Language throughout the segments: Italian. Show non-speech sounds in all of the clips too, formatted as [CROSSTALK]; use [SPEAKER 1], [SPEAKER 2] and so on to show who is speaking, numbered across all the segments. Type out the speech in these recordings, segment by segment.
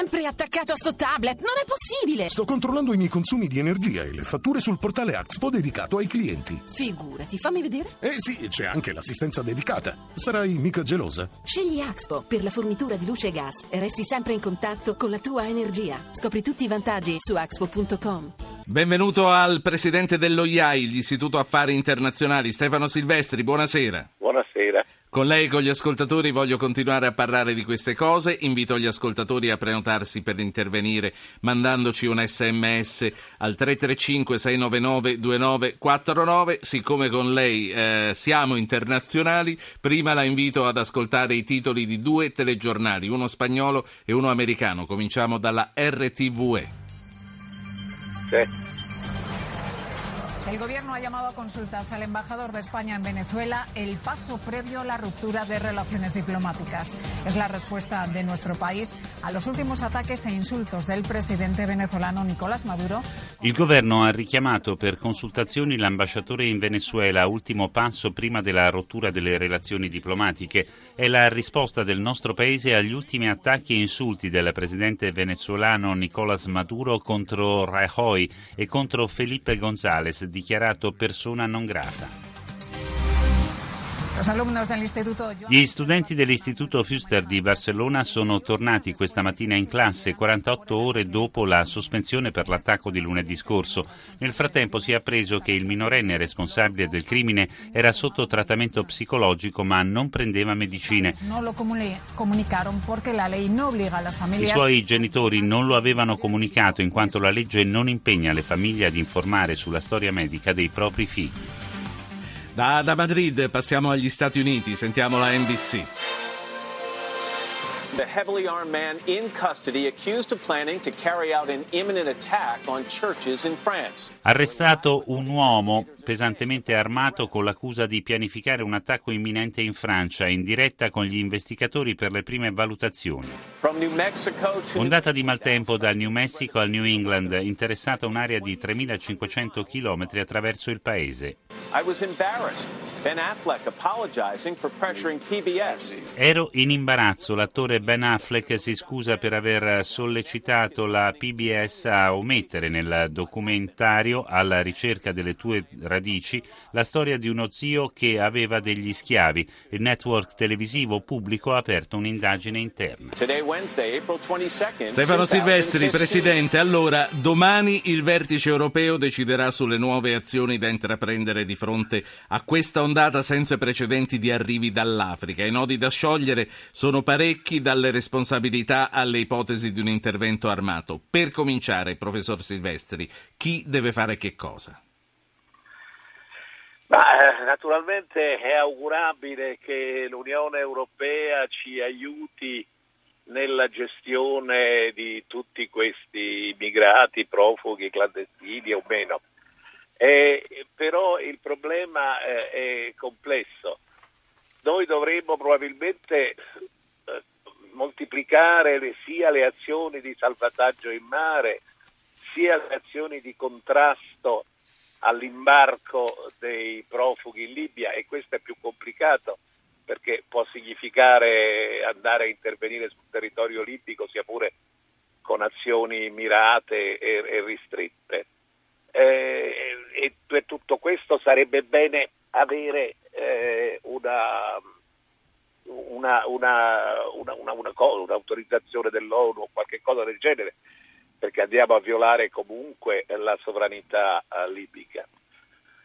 [SPEAKER 1] sempre attaccato a sto tablet, non è possibile!
[SPEAKER 2] Sto controllando i miei consumi di energia e le fatture sul portale Axpo dedicato ai clienti.
[SPEAKER 1] Figurati, fammi vedere.
[SPEAKER 2] Eh sì, c'è anche l'assistenza dedicata. Sarai mica gelosa?
[SPEAKER 1] Scegli Axpo per la fornitura di luce e gas e resti sempre in contatto con la tua energia. Scopri tutti i vantaggi su axpo.com.
[SPEAKER 3] Benvenuto al presidente dello IAI, l'Istituto Affari Internazionali, Stefano Silvestri, buonasera. Con lei e con gli ascoltatori voglio continuare a parlare di queste cose. Invito gli ascoltatori a prenotarsi per intervenire mandandoci un sms al 335-699-2949. Siccome con lei eh, siamo internazionali, prima la invito ad ascoltare i titoli di due telegiornali, uno spagnolo e uno americano. Cominciamo dalla RTVE.
[SPEAKER 4] Sì.
[SPEAKER 5] El Gobierno ha llamado a consultas al embajador de España en Venezuela el paso previo a la ruptura de relaciones diplomáticas. Es la respuesta de nuestro país a los últimos ataques e insultos del presidente venezolano Nicolás Maduro.
[SPEAKER 6] Il governo ha richiamato per consultazioni l'ambasciatore in Venezuela, ultimo passo prima della rottura delle relazioni diplomatiche. È la risposta del nostro paese agli ultimi attacchi e insulti del presidente venezuelano Nicolás Maduro contro Rajoy e contro Felipe González, dichiarato persona non grata. Gli studenti dell'Istituto Fuster di Barcellona sono tornati questa mattina in classe 48 ore dopo la sospensione per l'attacco di lunedì scorso. Nel frattempo si è appreso che il minorenne responsabile del crimine era sotto trattamento psicologico ma non prendeva medicine. I suoi genitori non lo avevano comunicato in quanto la legge non impegna le famiglie ad informare sulla storia medica dei propri figli.
[SPEAKER 3] Da, da Madrid passiamo agli Stati Uniti, sentiamo la NBC.
[SPEAKER 7] The heavily armed man in custody accused of planning to carry out an imminent attack on churches in France.
[SPEAKER 6] Arrestato un uomo pesantemente armato con l'accusa di pianificare un attacco imminente in Francia, in diretta con gli investigatori per le prime valutazioni. Ondata di maltempo dal New Mexico al New England, interessata un'area di 3.500 km attraverso il paese.
[SPEAKER 7] I was embarrassed. Ben Affleck apologizing for pressuring PBS.
[SPEAKER 6] Ero in imbarazzo. L'attore Ben Affleck si scusa per aver sollecitato la PBS a omettere nel documentario Alla ricerca delle tue radici la storia di uno zio che aveva degli schiavi. Il network televisivo pubblico ha aperto un'indagine interna.
[SPEAKER 7] Today, Wednesday, April 22nd,
[SPEAKER 3] Stefano Silvestri,
[SPEAKER 7] 2015.
[SPEAKER 3] Presidente. Allora, domani il vertice europeo deciderà sulle nuove azioni da intraprendere di fronte a questa ondata senza precedenti di arrivi dall'Africa. I nodi da sciogliere sono parecchi, dalle responsabilità alle ipotesi di un intervento armato. Per cominciare, professor Silvestri, chi deve fare che cosa?
[SPEAKER 4] Ma eh, naturalmente è augurabile che l'Unione Europea ci aiuti nella gestione di tutti questi immigrati, profughi, clandestini o meno. Eh, però il problema eh, è complesso. Noi dovremmo probabilmente eh, moltiplicare le- sia le azioni di salvataggio in mare, sia le azioni di contrasto all'imbarco dei profughi in Libia e questo è più complicato perché può significare andare a intervenire sul territorio libico sia pure con azioni mirate e, e ristrette. Eh, e per tutto questo sarebbe bene avere eh, una, una, una, un'autorizzazione dell'ONU o qualche cosa del genere perché andiamo a violare comunque la sovranità eh, libica.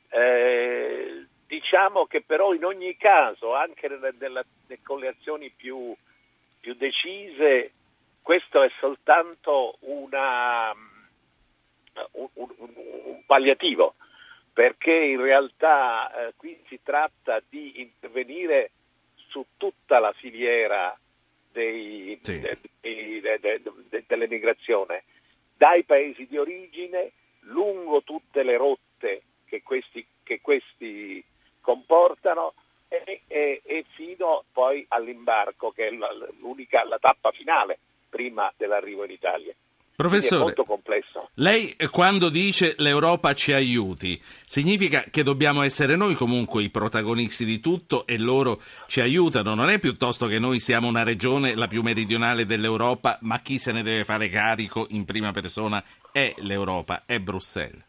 [SPEAKER 4] Eh, diciamo che però in ogni caso, anche nella- nella- con le azioni più, più decise, questo è soltanto una, un, un- un palliativo, perché in realtà eh, qui si tratta di intervenire su tutta la filiera dei-
[SPEAKER 3] Sì.
[SPEAKER 4] de- de- de- de- dell'emigrazione, dai paesi di origine, lungo tutte le rotte che questi, che questi comportano e, e- e fino poi all'imbarco, che è la, l'unica, la tappa finale prima dell'arrivo in Italia.
[SPEAKER 3] Professore,
[SPEAKER 4] è molto complesso.
[SPEAKER 3] Lei eh, quando dice l'Europa ci aiuti, significa che dobbiamo essere noi comunque i protagonisti di tutto e loro ci aiutano, non è piuttosto che noi siamo una regione la più meridionale dell'Europa, ma chi se ne deve fare carico in prima persona è l'Europa, è Bruxelles.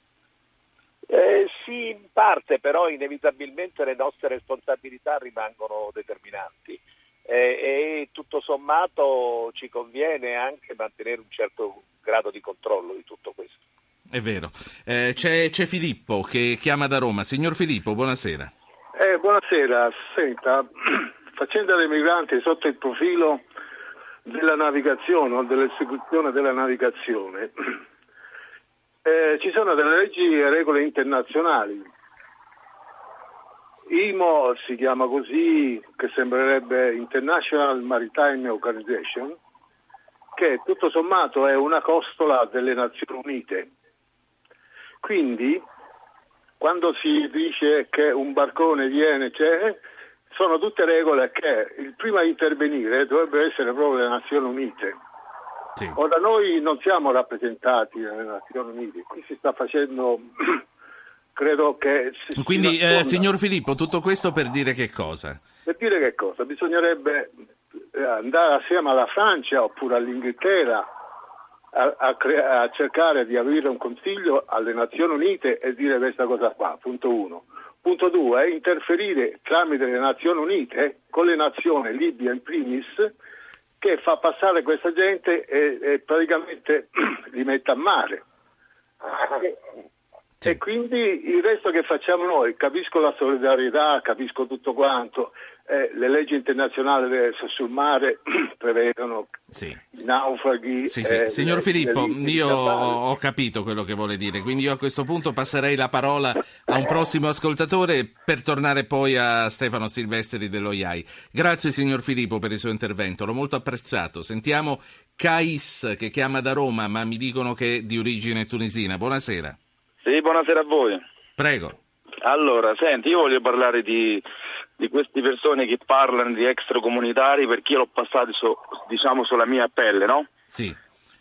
[SPEAKER 4] Eh, sì, in parte, però inevitabilmente le nostre responsabilità rimangono determinanti e tutto sommato ci conviene anche mantenere un certo grado di controllo di tutto questo.
[SPEAKER 3] È vero. Eh, c'è, c'è, Filippo che chiama da Roma. Signor Filippo, buonasera.
[SPEAKER 8] Eh, buonasera. Senta, [CLEARS THROAT] faccenda dei migranti sotto il profilo della navigazione o dell'esecuzione della navigazione [CLEARS THROAT] eh, ci sono delle leggi e regole internazionali. IMO si chiama così, che sembrerebbe International Maritime Organization, che tutto sommato è una costola delle Nazioni Unite. Quindi, quando si dice che un barcone viene, cioè, sono tutte regole che il primo a intervenire dovrebbe essere proprio le Nazioni Unite. Sì. Ora noi non siamo rappresentati nelle Nazioni Unite, qui si sta facendo, [CLEARS THROAT] credo che...
[SPEAKER 3] Quindi, eh, signor Filippo, tutto questo per dire che cosa?
[SPEAKER 8] Per dire che cosa? Bisognerebbe eh, andare assieme alla Francia oppure all'Inghilterra a, a, crea- a, cercare di aprire un consiglio alle Nazioni Unite e dire questa cosa qua, punto uno. Punto due, interferire tramite le Nazioni Unite con le nazioni, Libia in primis, che fa passare questa gente e, e praticamente [CLEARS THROAT] li mette a mare. Sì. E quindi il resto che facciamo noi, capisco la solidarietà, capisco tutto quanto, eh, le leggi internazionali sul mare [CLEARS THROAT] prevedono sì. naufraghi.
[SPEAKER 3] Sì, sì. Eh, Signor Filippo, io ho capito quello che vuole dire, quindi io a questo punto passerei la parola a un prossimo ascoltatore per tornare poi a Stefano Silvestri dello IAI. Grazie signor Filippo per il suo intervento, l'ho molto apprezzato. Sentiamo Cais che chiama da Roma, ma mi dicono che è di origine tunisina. Buonasera.
[SPEAKER 9] Sì, buonasera a voi.
[SPEAKER 3] Prego.
[SPEAKER 9] Allora, senti, io voglio parlare di di queste persone che parlano di extracomunitari perché io l'ho passato so, diciamo sulla mia pelle, no?
[SPEAKER 3] Sì.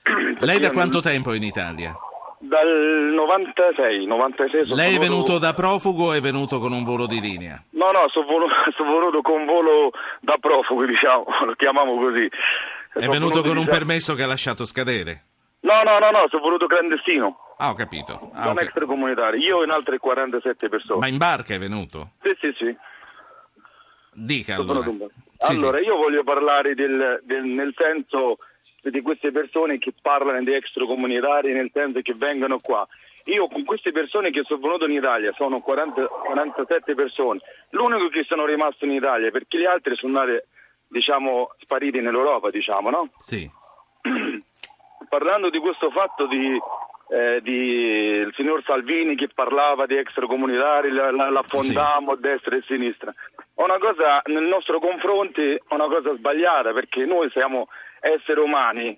[SPEAKER 3] [CLEARS THROAT] Lei da quanto tempo è in Italia?
[SPEAKER 9] Dal 96, 96
[SPEAKER 3] Lei è venuto da profugo o è venuto con un volo di linea?
[SPEAKER 9] No, no, sono voluto, [LAUGHS] sono voluto con un volo da profugo, [LAUGHS] diciamo, lo chiamiamo così.
[SPEAKER 3] È sono venuto con un diciamo... permesso che ha lasciato scadere?
[SPEAKER 9] No, no, no, no, sono voluto clandestino.
[SPEAKER 3] Ah, ho capito. Ah,
[SPEAKER 9] non okay. extracomunitario, io e in altre 47 persone.
[SPEAKER 3] Ma in barca è venuto?
[SPEAKER 9] Sì, sì, sì.
[SPEAKER 3] Dica allora.
[SPEAKER 9] Sì, allora, io voglio parlare del, del, nel senso di queste persone che parlano di extracomunitari, nel senso che vengono qua. Io con queste persone che sono venute in Italia, sono 40, 47 persone, l'unico che sono rimasto in Italia, perché gli altri sono andati, diciamo, spariti nell'Europa, diciamo, no?
[SPEAKER 3] Sì. [CLEARS THROAT]
[SPEAKER 9] Parlando di questo fatto di, eh, di il signor Salvini che parlava di extracomunitari, la, la, la fondiamo sì. a destra e a sinistra una cosa nel nostro confronto è una cosa sbagliata perché noi siamo esseri umani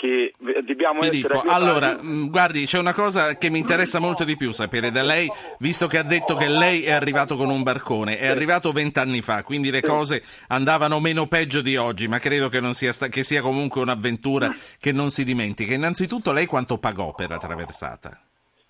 [SPEAKER 9] che dobbiamo
[SPEAKER 3] Filippo,
[SPEAKER 9] essere
[SPEAKER 3] allora, mm, guardi, c'è una cosa che mi interessa molto di più sapere da lei, visto che ha detto che lei è arrivato con un barcone, è arrivato vent'anni fa, quindi le cose andavano meno peggio di oggi, ma credo che, sia, sta- che sia comunque un'avventura che non si dimentica. Innanzitutto lei quanto pagò per la traversata?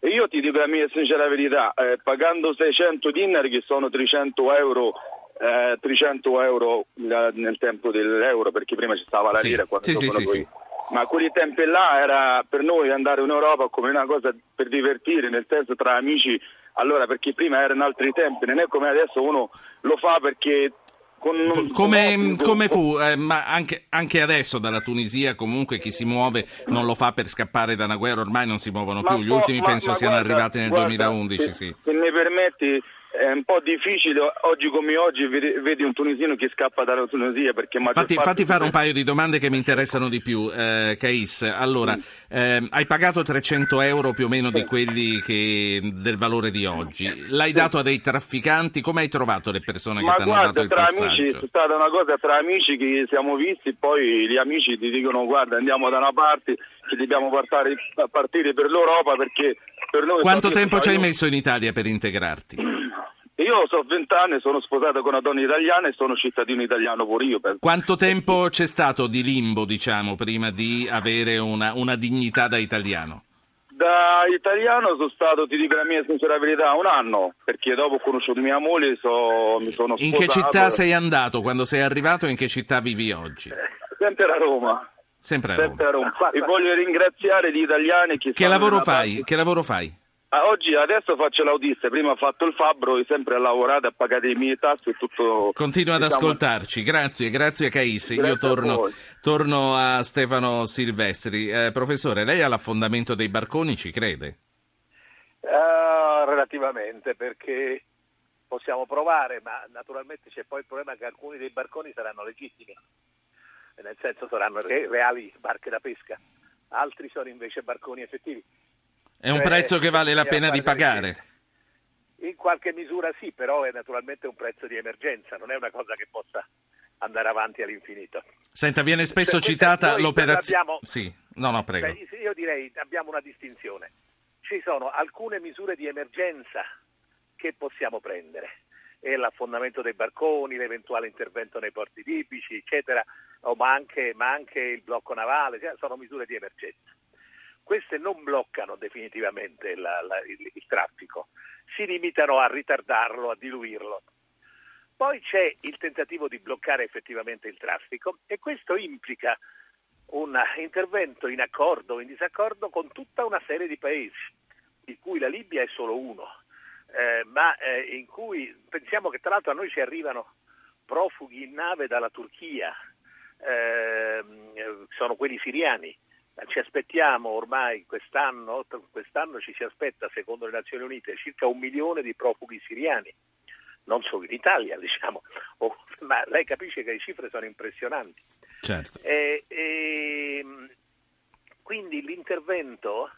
[SPEAKER 9] Io ti dico la mia sincera verità, eh, pagando 600 dinar che sono 300 euro eh, 300 euro nel tempo dell'euro perché prima ci stava la sì. lira quando
[SPEAKER 3] sì, sì, sì, sì,
[SPEAKER 9] ma quei tempi là era per noi andare in Europa come una cosa per divertire nel senso tra amici allora perché prima erano altri tempi non è come adesso uno lo fa perché
[SPEAKER 3] con, come, come, fu, eh, ma anche, anche, adesso dalla Tunisia comunque chi si muove non lo fa per scappare da una guerra, ormai non si muovono più, gli ultimi ma, penso ma siano guarda, arrivati nel guarda, 2011. Se, sì.
[SPEAKER 9] se mi permetti, è un po' difficile oggi come oggi vedi un tunisino che scappa dalla Tunisia perché
[SPEAKER 3] fatti, fatti fare un paio di domande che mi interessano di più eh, Cais allora eh, hai pagato 300 euro più o meno di quelli che, del valore di oggi. L'hai dato a dei trafficanti? Come hai trovato le persone
[SPEAKER 9] Ma
[SPEAKER 3] che ti hanno dato il
[SPEAKER 9] tra
[SPEAKER 3] passaggio?
[SPEAKER 9] amici è stata una cosa tra amici che siamo visti poi gli amici ti dicono guarda andiamo da una parte che dobbiamo partire, partire per l'Europa perché per noi
[SPEAKER 3] quanto tempo ci hai messo in Italia per integrarti? [CLEARS THROAT]
[SPEAKER 9] Io ho 20 anni, sono sposato con una donna italiana e sono cittadino italiano pure io. Penso.
[SPEAKER 3] Quanto tempo c'è stato di limbo, diciamo, prima di avere una, una dignità da italiano?
[SPEAKER 9] Da italiano sono stato, ti dico la mia sincera verità, un anno, perché dopo ho conosciuto mia moglie so, mi sono sposato.
[SPEAKER 3] In che città sei andato quando sei arrivato e in che città vivi oggi?
[SPEAKER 9] Sempre a Roma.
[SPEAKER 3] Sempre a Roma.
[SPEAKER 9] Sempre a Roma. E voglio ringraziare gli italiani che...
[SPEAKER 3] Che lavoro fai? Parte... Che lavoro fai?
[SPEAKER 9] Ah, oggi adesso faccio l'autista, prima ho fatto il fabbro, ho sempre lavorato, a pagare i miei tasse e tutto.
[SPEAKER 3] Continua ad diciamo... ascoltarci, grazie, grazie Caissi. Io torno a, torno a Stefano Silvestri. Eh, professore, lei all'affondamento dei barconi ci crede?
[SPEAKER 4] Uh, relativamente, perché possiamo provare, ma naturalmente c'è poi il problema che alcuni dei barconi saranno legittimi, nel senso saranno re- reali barche da pesca, altri sono invece barconi effettivi.
[SPEAKER 3] È un prezzo che vale la pena di pagare.
[SPEAKER 4] In qualche misura sì, però è naturalmente un prezzo di emergenza, non è una cosa che possa andare avanti all'infinito.
[SPEAKER 3] Senta, viene spesso cioè, citata l'operazione... Sì, no, no, prego.
[SPEAKER 4] Cioè, io direi abbiamo una distinzione. Ci sono alcune misure di emergenza che possiamo prendere, è l'affondamento dei barconi, l'eventuale intervento nei porti libici, eccetera, ma, anche, ma, anche, il blocco navale, cioè, sono misure di emergenza queste non bloccano definitivamente la, la, il, il traffico, si limitano a ritardarlo, a diluirlo. Poi c'è il tentativo di bloccare effettivamente il traffico e questo implica un intervento in accordo o in disaccordo con tutta una serie di paesi, di cui la Libia è solo uno, eh, ma eh, in cui pensiamo che tra l'altro a noi ci arrivano profughi in nave dalla Turchia, eh, sono quelli siriani, ci aspettiamo ormai quest'anno, quest'anno ci si aspetta, secondo le Nazioni Unite, circa un milione di profughi siriani, non solo in Italia, [LAUGHS] diciamo, oh, ma lei capisce che le cifre sono impressionanti.
[SPEAKER 3] Certo.
[SPEAKER 4] E, e, quindi l'intervento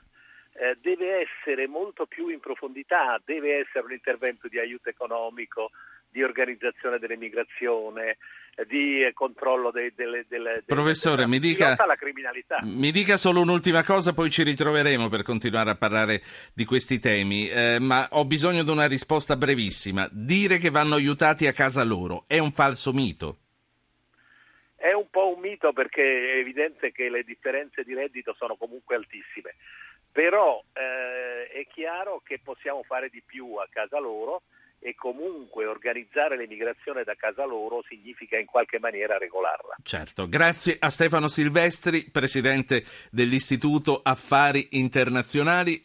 [SPEAKER 4] eh, deve essere molto più in profondità, deve essere un intervento di aiuto economico, di organizzazione dell'immigrazione, di controllo delle, delle, delle
[SPEAKER 3] Professore, mi dica, mi dica, solo un'ultima cosa, poi ci ritroveremo per continuare a parlare di questi temi, eh, ma ho bisogno di una risposta brevissima. Dire che vanno aiutati a casa loro è un falso mito?
[SPEAKER 4] È un po' un mito perché è evidente che le differenze di reddito sono comunque altissime, però eh, è chiaro che possiamo fare di più a casa loro e comunque organizzare l'emigrazione da casa loro significa in qualche maniera regolarla.
[SPEAKER 3] Certo, grazie a Stefano Silvestri, presidente dell'Istituto Affari Internazionali.